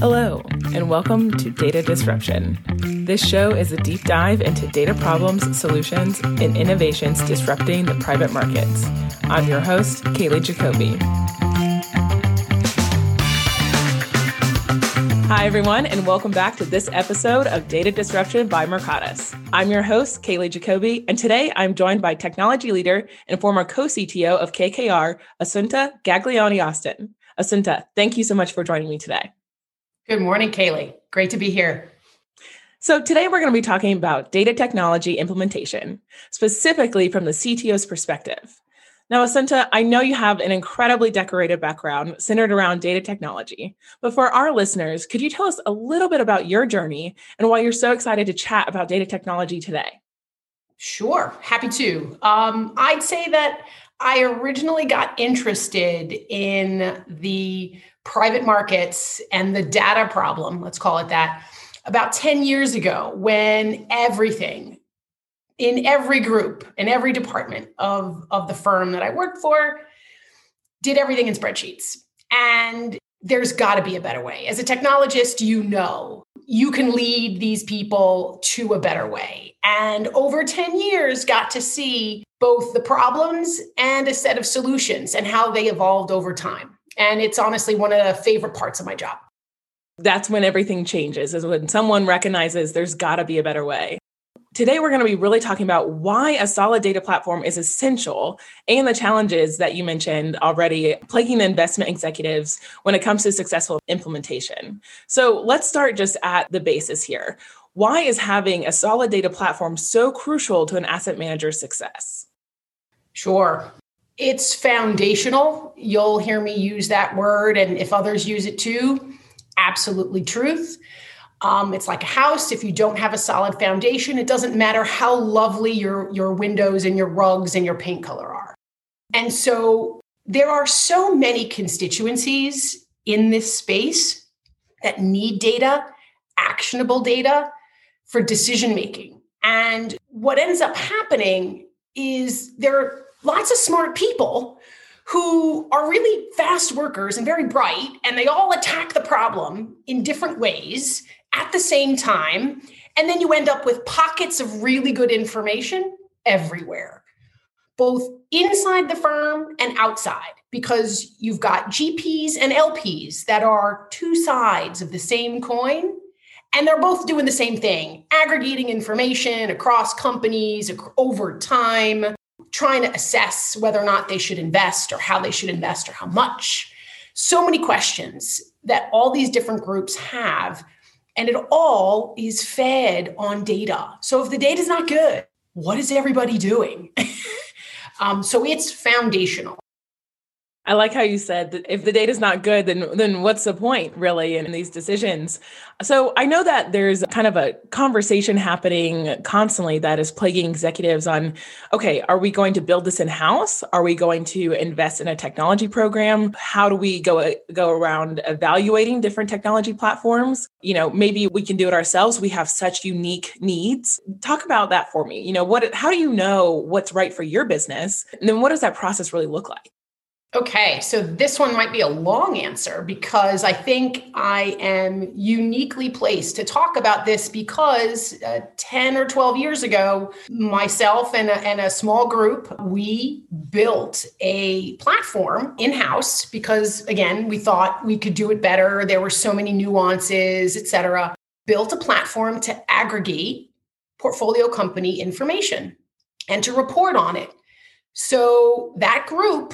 Hello, and welcome to Data Disruption. This show is a deep dive into data problems, solutions, and innovations disrupting the private markets. I'm your host, Kaylee Jacoby. Hi, everyone, and welcome back to this episode of Data Disruption by Mercatus. I'm your host, Kaylee Jacoby, and today I'm joined by technology leader and former co CTO of KKR, Assunta Gaglione Austin. Assunta, thank you so much for joining me today. Good morning, Kaylee. Great to be here. So, today we're going to be talking about data technology implementation, specifically from the CTO's perspective. Now, Assunta, I know you have an incredibly decorated background centered around data technology, but for our listeners, could you tell us a little bit about your journey and why you're so excited to chat about data technology today? Sure, happy to. Um, I'd say that I originally got interested in the private markets and the data problem, let's call it that, about 10 years ago when everything in every group, in every department of, of the firm that I worked for, did everything in spreadsheets. And there's got to be a better way. As a technologist, you know you can lead these people to a better way. And over 10 years, got to see both the problems and a set of solutions and how they evolved over time. And it's honestly one of the favorite parts of my job. That's when everything changes, is when someone recognizes there's got to be a better way. Today, we're going to be really talking about why a solid data platform is essential and the challenges that you mentioned already plaguing investment executives when it comes to successful implementation. So, let's start just at the basis here. Why is having a solid data platform so crucial to an asset manager's success? Sure. It's foundational. You'll hear me use that word, and if others use it too, absolutely truth. Um, it's like a house. If you don't have a solid foundation, it doesn't matter how lovely your, your windows and your rugs and your paint color are. And so there are so many constituencies in this space that need data, actionable data for decision making. And what ends up happening is there are lots of smart people who are really fast workers and very bright, and they all attack the problem in different ways at the same time. And then you end up with pockets of really good information everywhere, both inside the firm and outside, because you've got GPs and LPs that are two sides of the same coin. And they're both doing the same thing, aggregating information across companies over time, trying to assess whether or not they should invest or how they should invest or how much. So many questions that all these different groups have and it all is fed on data. So if the data is not good, what is everybody doing? um, so it's foundational. I like how you said that if the data is not good, then then what's the point really in these decisions? So I know that there's kind of a conversation happening constantly that is plaguing executives on, okay, are we going to build this in house? Are we going to invest in a technology program? How do we go go around evaluating different technology platforms? You know, maybe we can do it ourselves. We have such unique needs. Talk about that for me. You know, what how do you know what's right for your business? And then what does that process really look like? Okay, so this one might be a long answer because I think I am uniquely placed to talk about this because uh, 10 or 12 years ago, myself and a, and a small group, we built a platform in house because, again, we thought we could do it better. There were so many nuances, et cetera. Built a platform to aggregate portfolio company information and to report on it. So that group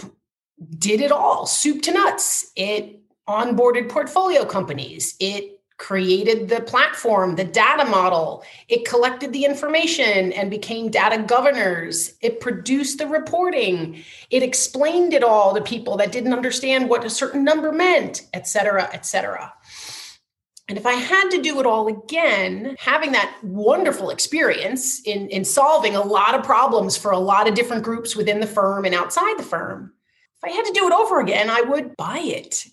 did it all, soup to nuts. It onboarded portfolio companies. It created the platform, the data model. It collected the information and became data governors. It produced the reporting. It explained it all to people that didn't understand what a certain number meant, et cetera, et cetera. And if I had to do it all again, having that wonderful experience in, in solving a lot of problems for a lot of different groups within the firm and outside the firm, if I had to do it over again, I would buy it.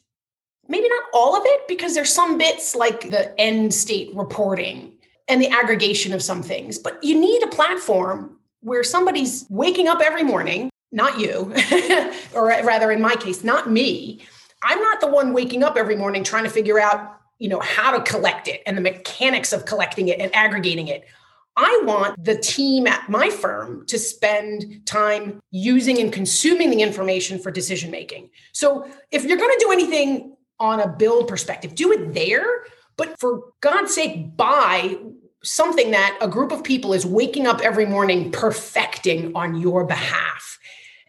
Maybe not all of it, because there's some bits like the end state reporting and the aggregation of some things, but you need a platform where somebody's waking up every morning not you, or rather, in my case, not me. I'm not the one waking up every morning trying to figure out, you know, how to collect it and the mechanics of collecting it and aggregating it. I want the team at my firm to spend time using and consuming the information for decision making. So if you're going to do anything on a build perspective, do it there. But for God's sake, buy something that a group of people is waking up every morning perfecting on your behalf.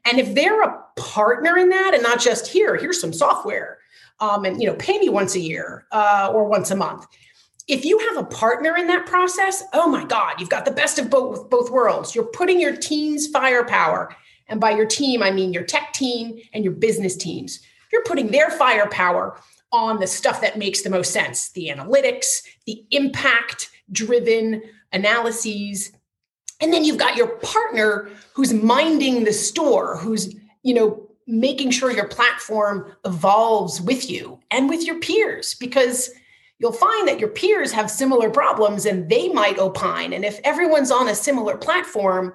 And if they're a partner in that and not just here, here's some software, um, and you know, pay me once a year uh, or once a month if you have a partner in that process, oh my God, you've got the best of both, both worlds. You're putting your team's firepower, and by your team, I mean your tech team and your business teams. You're putting their firepower on the stuff that makes the most sense the analytics, the impact driven analyses. And then you've got your partner who's minding the store, who's, you know, making sure your platform evolves with you and with your peers because you'll find that your peers have similar problems and they might opine. And if everyone's on a similar platform,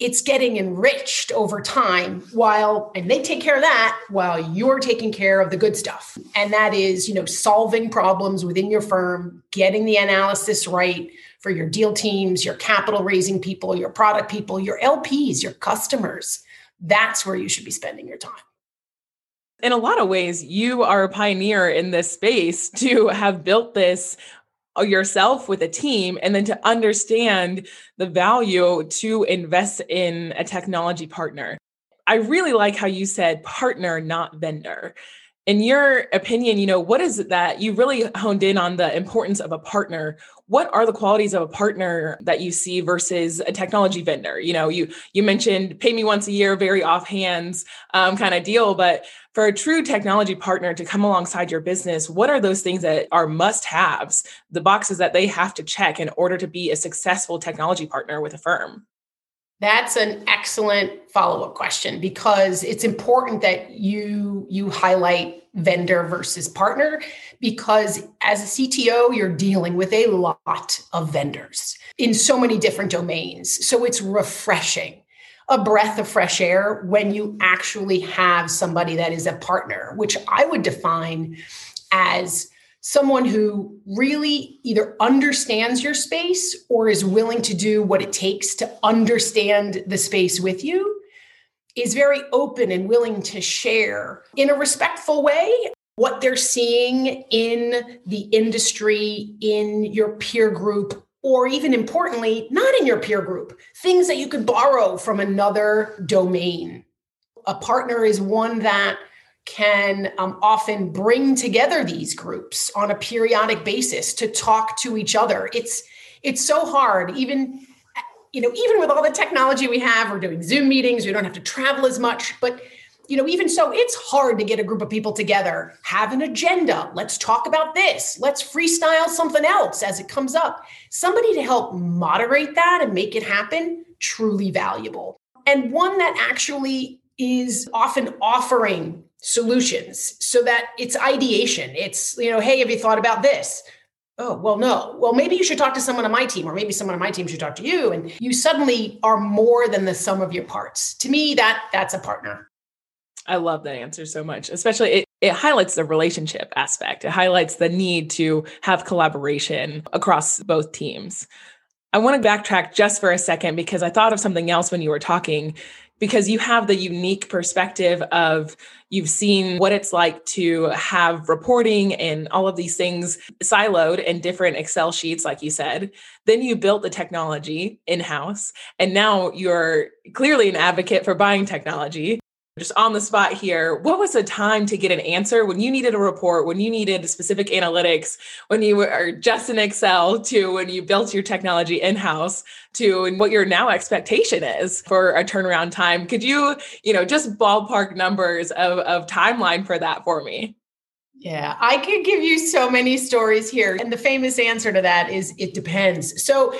it's getting enriched over time while and they take care of that while you're taking care of the good stuff. And that is you know solving problems within your firm getting the analysis right for your deal teams your capital raising people your product people your lps your customers. That's where you should be spending your time in a lot of ways, you are a pioneer in this space to have built this uh, yourself with a team and then to understand the value to invest in a technology partner. I really like how you said partner, not vendor. In your opinion, you know, what is it that you really honed in on the importance of a partner? What are the qualities of a partner that you see versus a technology vendor? You know, you you mentioned pay me once a year, very offhands um, kind of deal, but for a true technology partner to come alongside your business, what are those things that are must haves, the boxes that they have to check in order to be a successful technology partner with a firm? That's an excellent follow-up question because it's important that you you highlight vendor versus partner because as a CTO you're dealing with a lot of vendors in so many different domains. So it's refreshing a breath of fresh air when you actually have somebody that is a partner, which I would define as someone who really either understands your space or is willing to do what it takes to understand the space with you, is very open and willing to share in a respectful way what they're seeing in the industry, in your peer group, or even importantly, not in your peer group, things that you could borrow from another domain. A partner is one that can um, often bring together these groups on a periodic basis to talk to each other. It's it's so hard, even you know, even with all the technology we have, we're doing Zoom meetings, we don't have to travel as much, but you know, even so, it's hard to get a group of people together, have an agenda. Let's talk about this. Let's freestyle something else as it comes up. Somebody to help moderate that and make it happen, truly valuable. And one that actually is often offering solutions so that it's ideation. It's, you know, hey, have you thought about this? Oh, well, no. Well, maybe you should talk to someone on my team, or maybe someone on my team should talk to you. And you suddenly are more than the sum of your parts. To me, that that's a partner. I love that answer so much. Especially it, it highlights the relationship aspect. It highlights the need to have collaboration across both teams. I want to backtrack just for a second because I thought of something else when you were talking because you have the unique perspective of you've seen what it's like to have reporting and all of these things siloed in different Excel sheets, like you said. Then you built the technology in house, and now you're clearly an advocate for buying technology just on the spot here, what was the time to get an answer when you needed a report, when you needed specific analytics, when you were just in Excel to when you built your technology in-house to and what your now expectation is for a turnaround time? Could you, you know, just ballpark numbers of, of timeline for that for me? Yeah, I could give you so many stories here. And the famous answer to that is it depends. So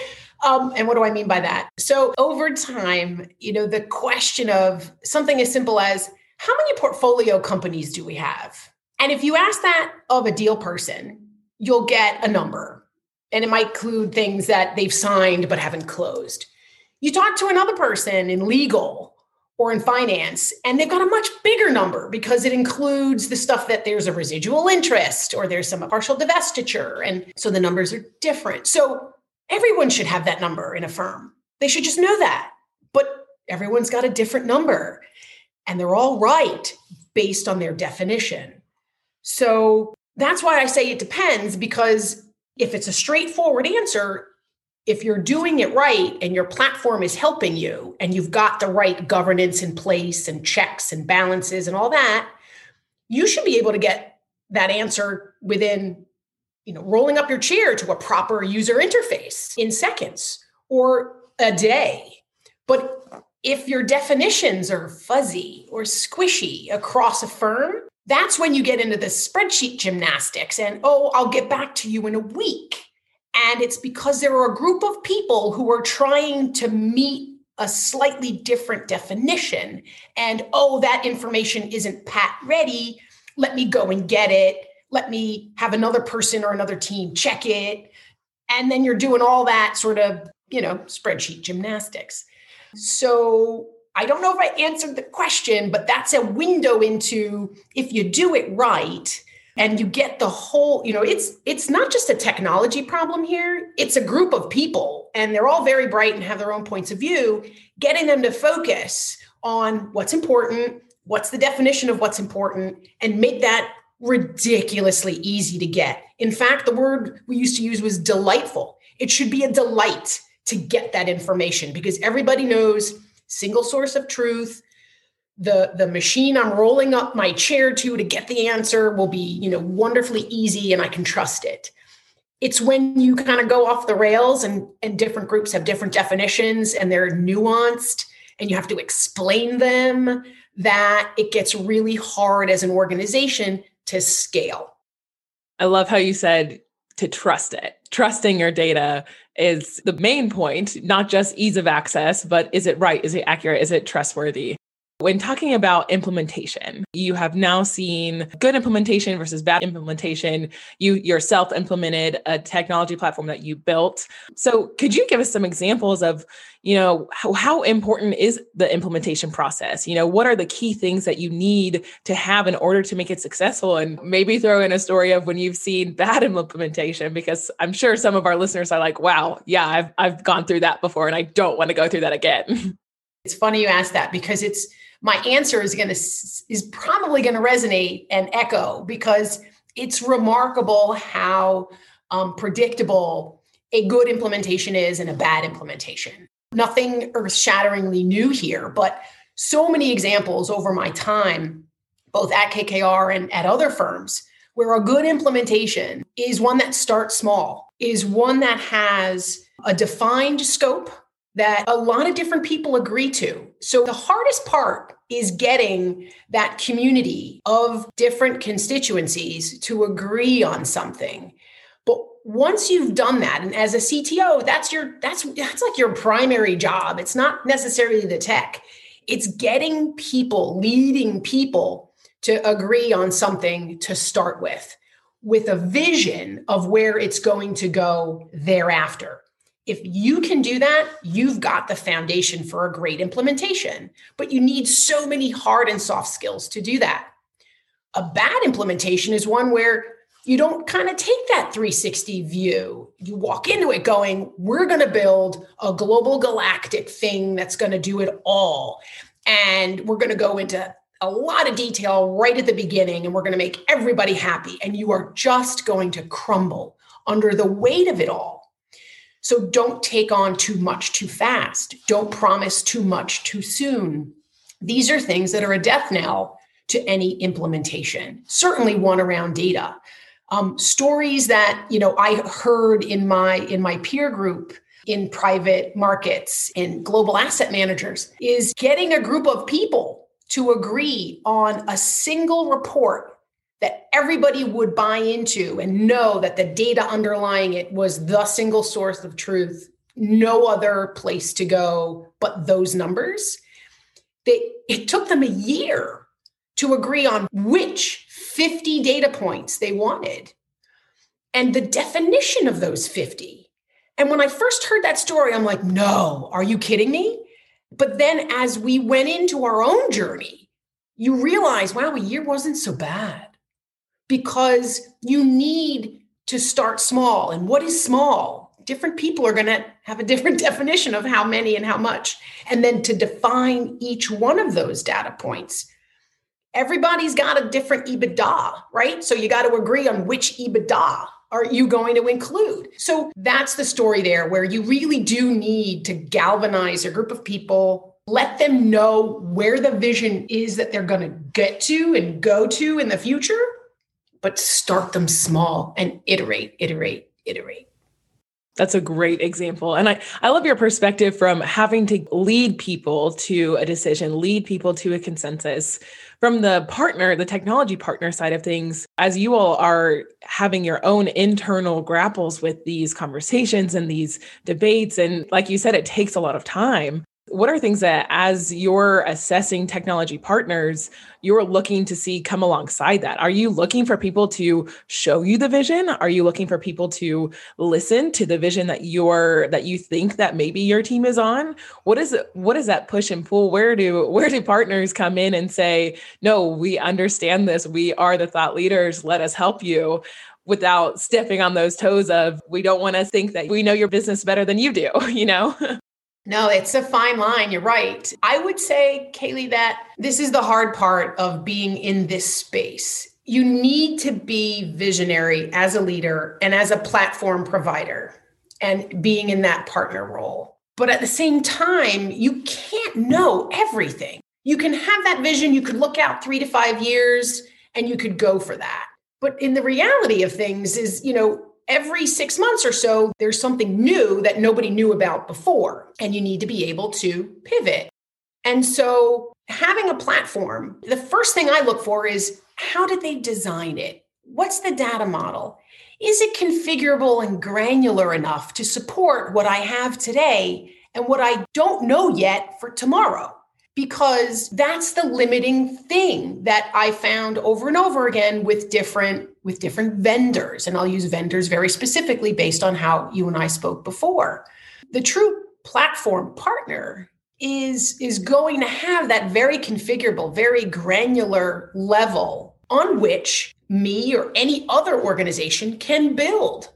um, and what do I mean by that? So over time, you know, the question of something as simple as how many portfolio companies do we have? And if you ask that of a deal person, you'll get a number. And it might include things that they've signed but haven't closed. You talk to another person in legal or in finance. And they've got a much bigger number because it includes the stuff that there's a residual interest or there's some partial divestiture. And so the numbers are different. So everyone should have that number in a firm. They should just know that. But everyone's got a different number and they're all right based on their definition. So that's why I say it depends because if it's a straightforward answer, if you're doing it right and your platform is helping you and you've got the right governance in place and checks and balances and all that, you should be able to get that answer within, you know, rolling up your chair to a proper user interface in seconds or a day. But if your definitions are fuzzy or squishy across a firm, that's when you get into the spreadsheet gymnastics and, oh, I'll get back to you in a week. And it's because there are a group of people who are trying to meet a slightly different definition. And, oh, that information isn't pat ready. Let me go and get it. Let me have another person or another team check it. And then you're doing all that sort of, you know, spreadsheet gymnastics. So I don't know if I answered the question, but that's a window into if you do it right and you get the whole, you know, it's it's not just a technology problem here, it's a group of people and they're all very bright and have their own points of view, getting them to focus on what's important, what's the definition of what's important and make that ridiculously easy to get. In fact, the word we used to use was delightful. It should be a delight to get that information because everybody knows single source of truth the the machine i'm rolling up my chair to to get the answer will be you know wonderfully easy and i can trust it it's when you kind of go off the rails and and different groups have different definitions and they're nuanced and you have to explain them that it gets really hard as an organization to scale i love how you said to trust it trusting your data is the main point, not just ease of access, but is it right? Is it accurate? Is it trustworthy? When talking about implementation, you have now seen good implementation versus bad implementation. You yourself implemented a technology platform that you built. So, could you give us some examples of, you know, how, how important is the implementation process? You know, what are the key things that you need to have in order to make it successful? And maybe throw in a story of when you've seen bad implementation, because I'm sure some of our listeners are like, wow, yeah, I've, I've gone through that before and I don't want to go through that again. It's funny you ask that because it's my answer is going to is probably going to resonate and echo because it's remarkable how um, predictable a good implementation is and a bad implementation. Nothing earth-shatteringly new here, but so many examples over my time, both at KKR and at other firms, where a good implementation is one that starts small, is one that has a defined scope that a lot of different people agree to. So the hardest part is getting that community of different constituencies to agree on something. But once you've done that and as a CTO that's your that's that's like your primary job. It's not necessarily the tech. It's getting people, leading people to agree on something to start with with a vision of where it's going to go thereafter. If you can do that, you've got the foundation for a great implementation. But you need so many hard and soft skills to do that. A bad implementation is one where you don't kind of take that 360 view. You walk into it going, we're going to build a global galactic thing that's going to do it all. And we're going to go into a lot of detail right at the beginning and we're going to make everybody happy. And you are just going to crumble under the weight of it all so don't take on too much too fast. Don't promise too much too soon. These are things that are a death knell to any implementation, certainly one around data. Um, stories that you know I heard in my in my peer group in private markets in global asset managers is getting a group of people to agree on a single report that everybody would buy into and know that the data underlying it was the single source of truth, no other place to go but those numbers. They, it took them a year to agree on which 50 data points they wanted and the definition of those 50. And when I first heard that story, I'm like, no, are you kidding me? But then as we went into our own journey, you realize, wow, a year wasn't so bad because you need to start small. And what is small? Different people are going to have a different definition of how many and how much. And then to define each one of those data points, everybody's got a different EBITDA, right? So you got to agree on which EBITDA are you going to include? So that's the story there where you really do need to galvanize a group of people, let them know where the vision is that they're going to get to and go to in the future, but start them small and iterate, iterate, iterate. That's a great example. And I, I love your perspective from having to lead people to a decision, lead people to a consensus. From the partner, the technology partner side of things, as you all are having your own internal grapples with these conversations and these debates, and like you said, it takes a lot of time. What are things that, as you're assessing technology partners, you're looking to see come alongside that? Are you looking for people to show you the vision? Are you looking for people to listen to the vision that you're that you think that maybe your team is on? What is? What is that push and pull? Where do where do partners come in and say, "No, we understand this. We are the thought leaders. Let us help you." without stepping on those toes of we don't want to think that we know your business better than you do, you know? No, it's a fine line. You're right. I would say, Kaylee, that this is the hard part of being in this space. You need to be visionary as a leader and as a platform provider and being in that partner role. But at the same time, you can't know everything. You can have that vision, you could look out three to five years and you could go for that. But in the reality of things, is, you know, every six months or so, there's something new that nobody knew about before, and you need to be able to pivot. And so, having a platform, the first thing I look for is how did they design it? What's the data model? Is it configurable and granular enough to support what I have today and what I don't know yet for tomorrow? because that's the limiting thing that I found over and over again with different with different vendors and I'll use vendors very specifically based on how you and I spoke before. The true platform partner is is going to have that very configurable, very granular level on which me or any other organization can build.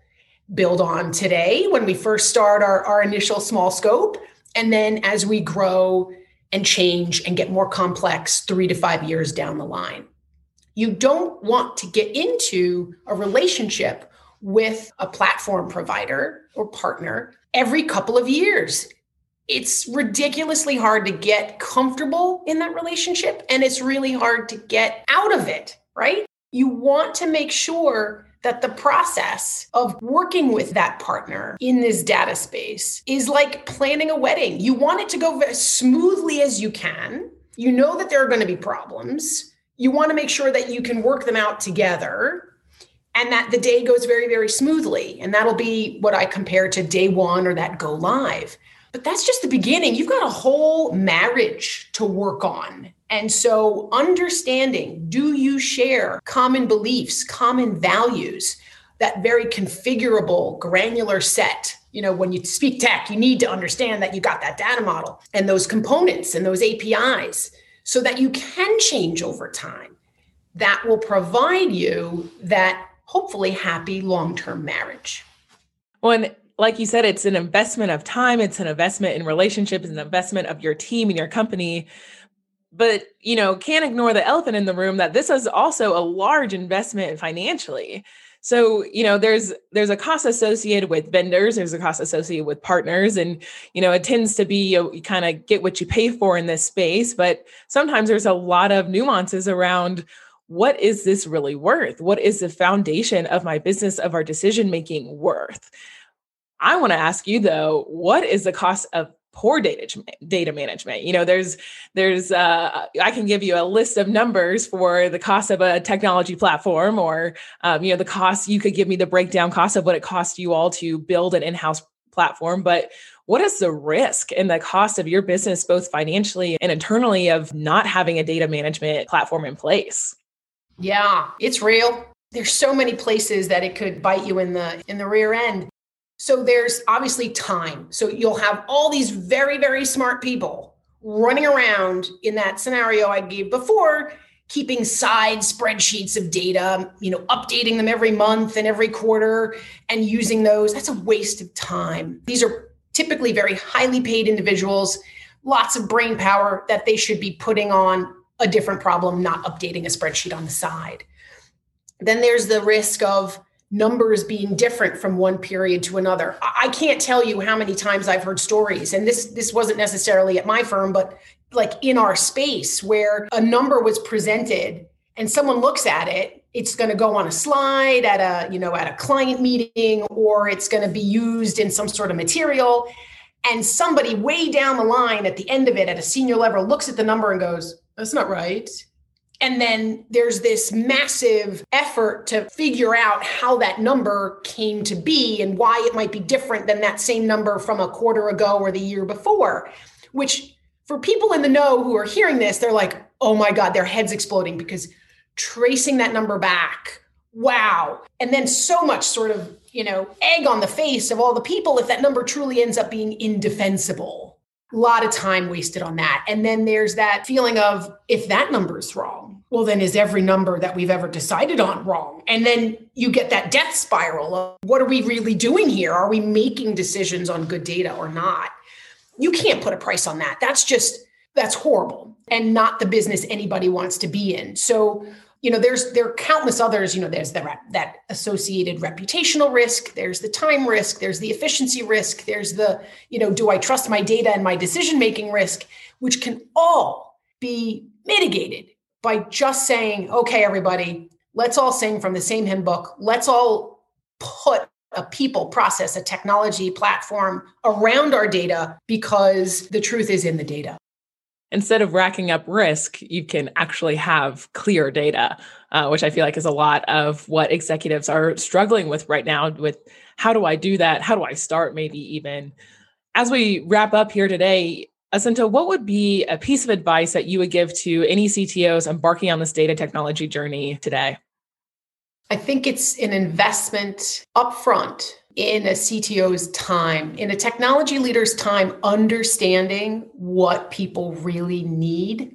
Build on today when we first start our, our initial small scope. And then as we grow and change and get more complex three to five years down the line. You don't want to get into a relationship with a platform provider or partner every couple of years. It's ridiculously hard to get comfortable in that relationship, and it's really hard to get out of it, right? You want to make sure that the process of working with that partner in this data space is like planning a wedding. You want it to go as smoothly as you can. You know that there are going to be problems. You want to make sure that you can work them out together and that the day goes very, very smoothly. And that'll be what I compare to day one or that go live. But that's just the beginning. You've got a whole marriage to work on and so, understanding do you share common beliefs, common values, that very configurable, granular set? You know, when you speak tech, you need to understand that you got that data model and those components and those APIs so that you can change over time. That will provide you that hopefully happy long term marriage. When like you said, it's an investment of time, it's an investment in relationships, it's an investment of your team and your company but you know can't ignore the elephant in the room that this is also a large investment financially so you know there's there's a cost associated with vendors there's a cost associated with partners and you know it tends to be you, you kind of get what you pay for in this space but sometimes there's a lot of nuances around what is this really worth? What is the foundation of my business of our decision making worth? I want to ask you though what is the cost of poor data data management. You know there's there's uh, i can give you a list of numbers for the cost of a technology platform or um, you know the cost you could give me the breakdown cost of what it costs you all to build an in-house platform but what is the risk and the cost of your business both financially and internally of not having a data management platform in place? Yeah it's real. There's so many places that it could bite you in the in the rear end so there's obviously time. So you'll have all these very, very smart people running around in that scenario I gave before, keeping side spreadsheets of data, you know, updating them every month and every quarter and using those. That's a waste of time. These are typically very highly paid individuals, lots of brain power that they should be putting on a different problem, not updating a spreadsheet on the side. Then there's the risk of numbers being different from one period to another. I can't tell you how many times I've heard stories, and this this wasn't necessarily at my firm, but like in our space where a number was presented and someone looks at it it's going to go on a slide at a you know at a client meeting or it's going to be used in some sort of material and somebody way down the line at the end of it at a senior level looks at the number and goes that's not right and then there's this massive effort to figure out how that number came to be and why it might be different than that same number from a quarter ago or the year before, which for people in the know who are hearing this, they're like, oh my God, their head's exploding because tracing that number back, wow. And then so much sort of, you know, egg on the face of all the people if that number truly ends up being indefensible a lot of time wasted on that. And then there's that feeling of if that number is wrong, well, then is every number that we've ever decided on wrong? And then you get that death spiral of what are we really doing here? Are we making decisions on good data or not? You can't put a price on that. That's just, that's horrible and not the business anybody wants to be in. So you know there's there are countless others you know there's the that associated reputational risk there's the time risk there's the efficiency risk there's the you know do i trust my data and my decision making risk which can all be mitigated by just saying okay everybody let's all sing from the same hymn book. Let's all put a people process a technology platform around our data because the truth is in the data instead of racking up risk, you can actually have clear data, uh, which I feel like is a lot of what executives are struggling with right now with how do I do that? How do I start, maybe even? As we wrap up here today, Assunta, what would be a piece of advice that you would give to any CTOs embarking on this data technology journey today? I think it's an investment upfront in a CTO's time, in a technology leader's time, understanding what people really need.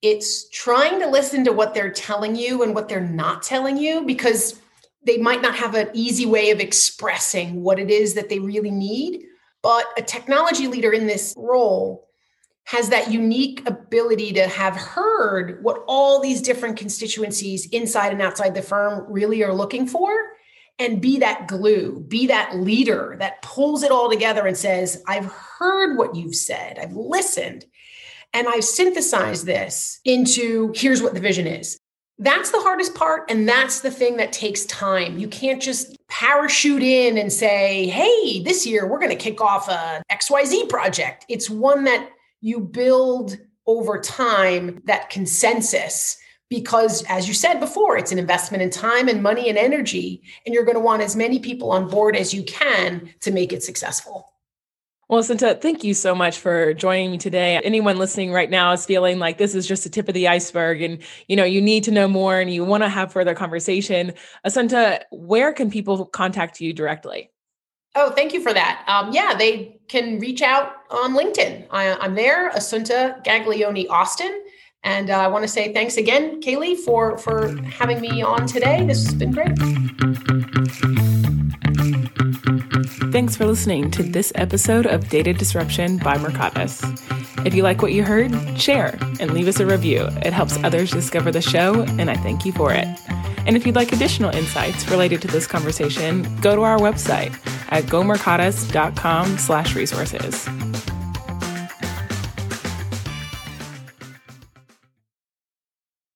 It's trying to listen to what they're telling you and what they're not telling you because they might not have an easy way of expressing what it is that they really need. But a technology leader in this role has that unique ability to have heard what all these different constituencies inside and outside the firm really are looking for and be that glue, be that leader that pulls it all together and says, I've heard what you've said, I've listened, and I've synthesized this into here's what the vision is. That's the hardest part. And that's the thing that takes time. You can't just parachute in and say, hey, this year we're going to kick off a XYZ project. It's one that you build over time, that consensus because as you said before it's an investment in time and money and energy and you're going to want as many people on board as you can to make it successful well, Assunta, thank you so much for joining me today. Anyone listening right now is feeling like this is just the tip of the iceberg and you know, you need to know more and you want to have further conversation. Assunta, where can people contact you directly? Oh, thank you for that. Um, yeah, they can reach out on LinkedIn. I, am there, Assunta Gaglione Austin. And uh, I want to say thanks again, Kaylee, for, for having me on today. This has been great. Thanks for listening to this episode of Data Disruption by Mercatus. If you like what you heard, share and leave us a review. It helps others discover the show, and I thank you for it. And if you'd like additional insights related to this conversation, go to our website at gomercatus.com slash resources.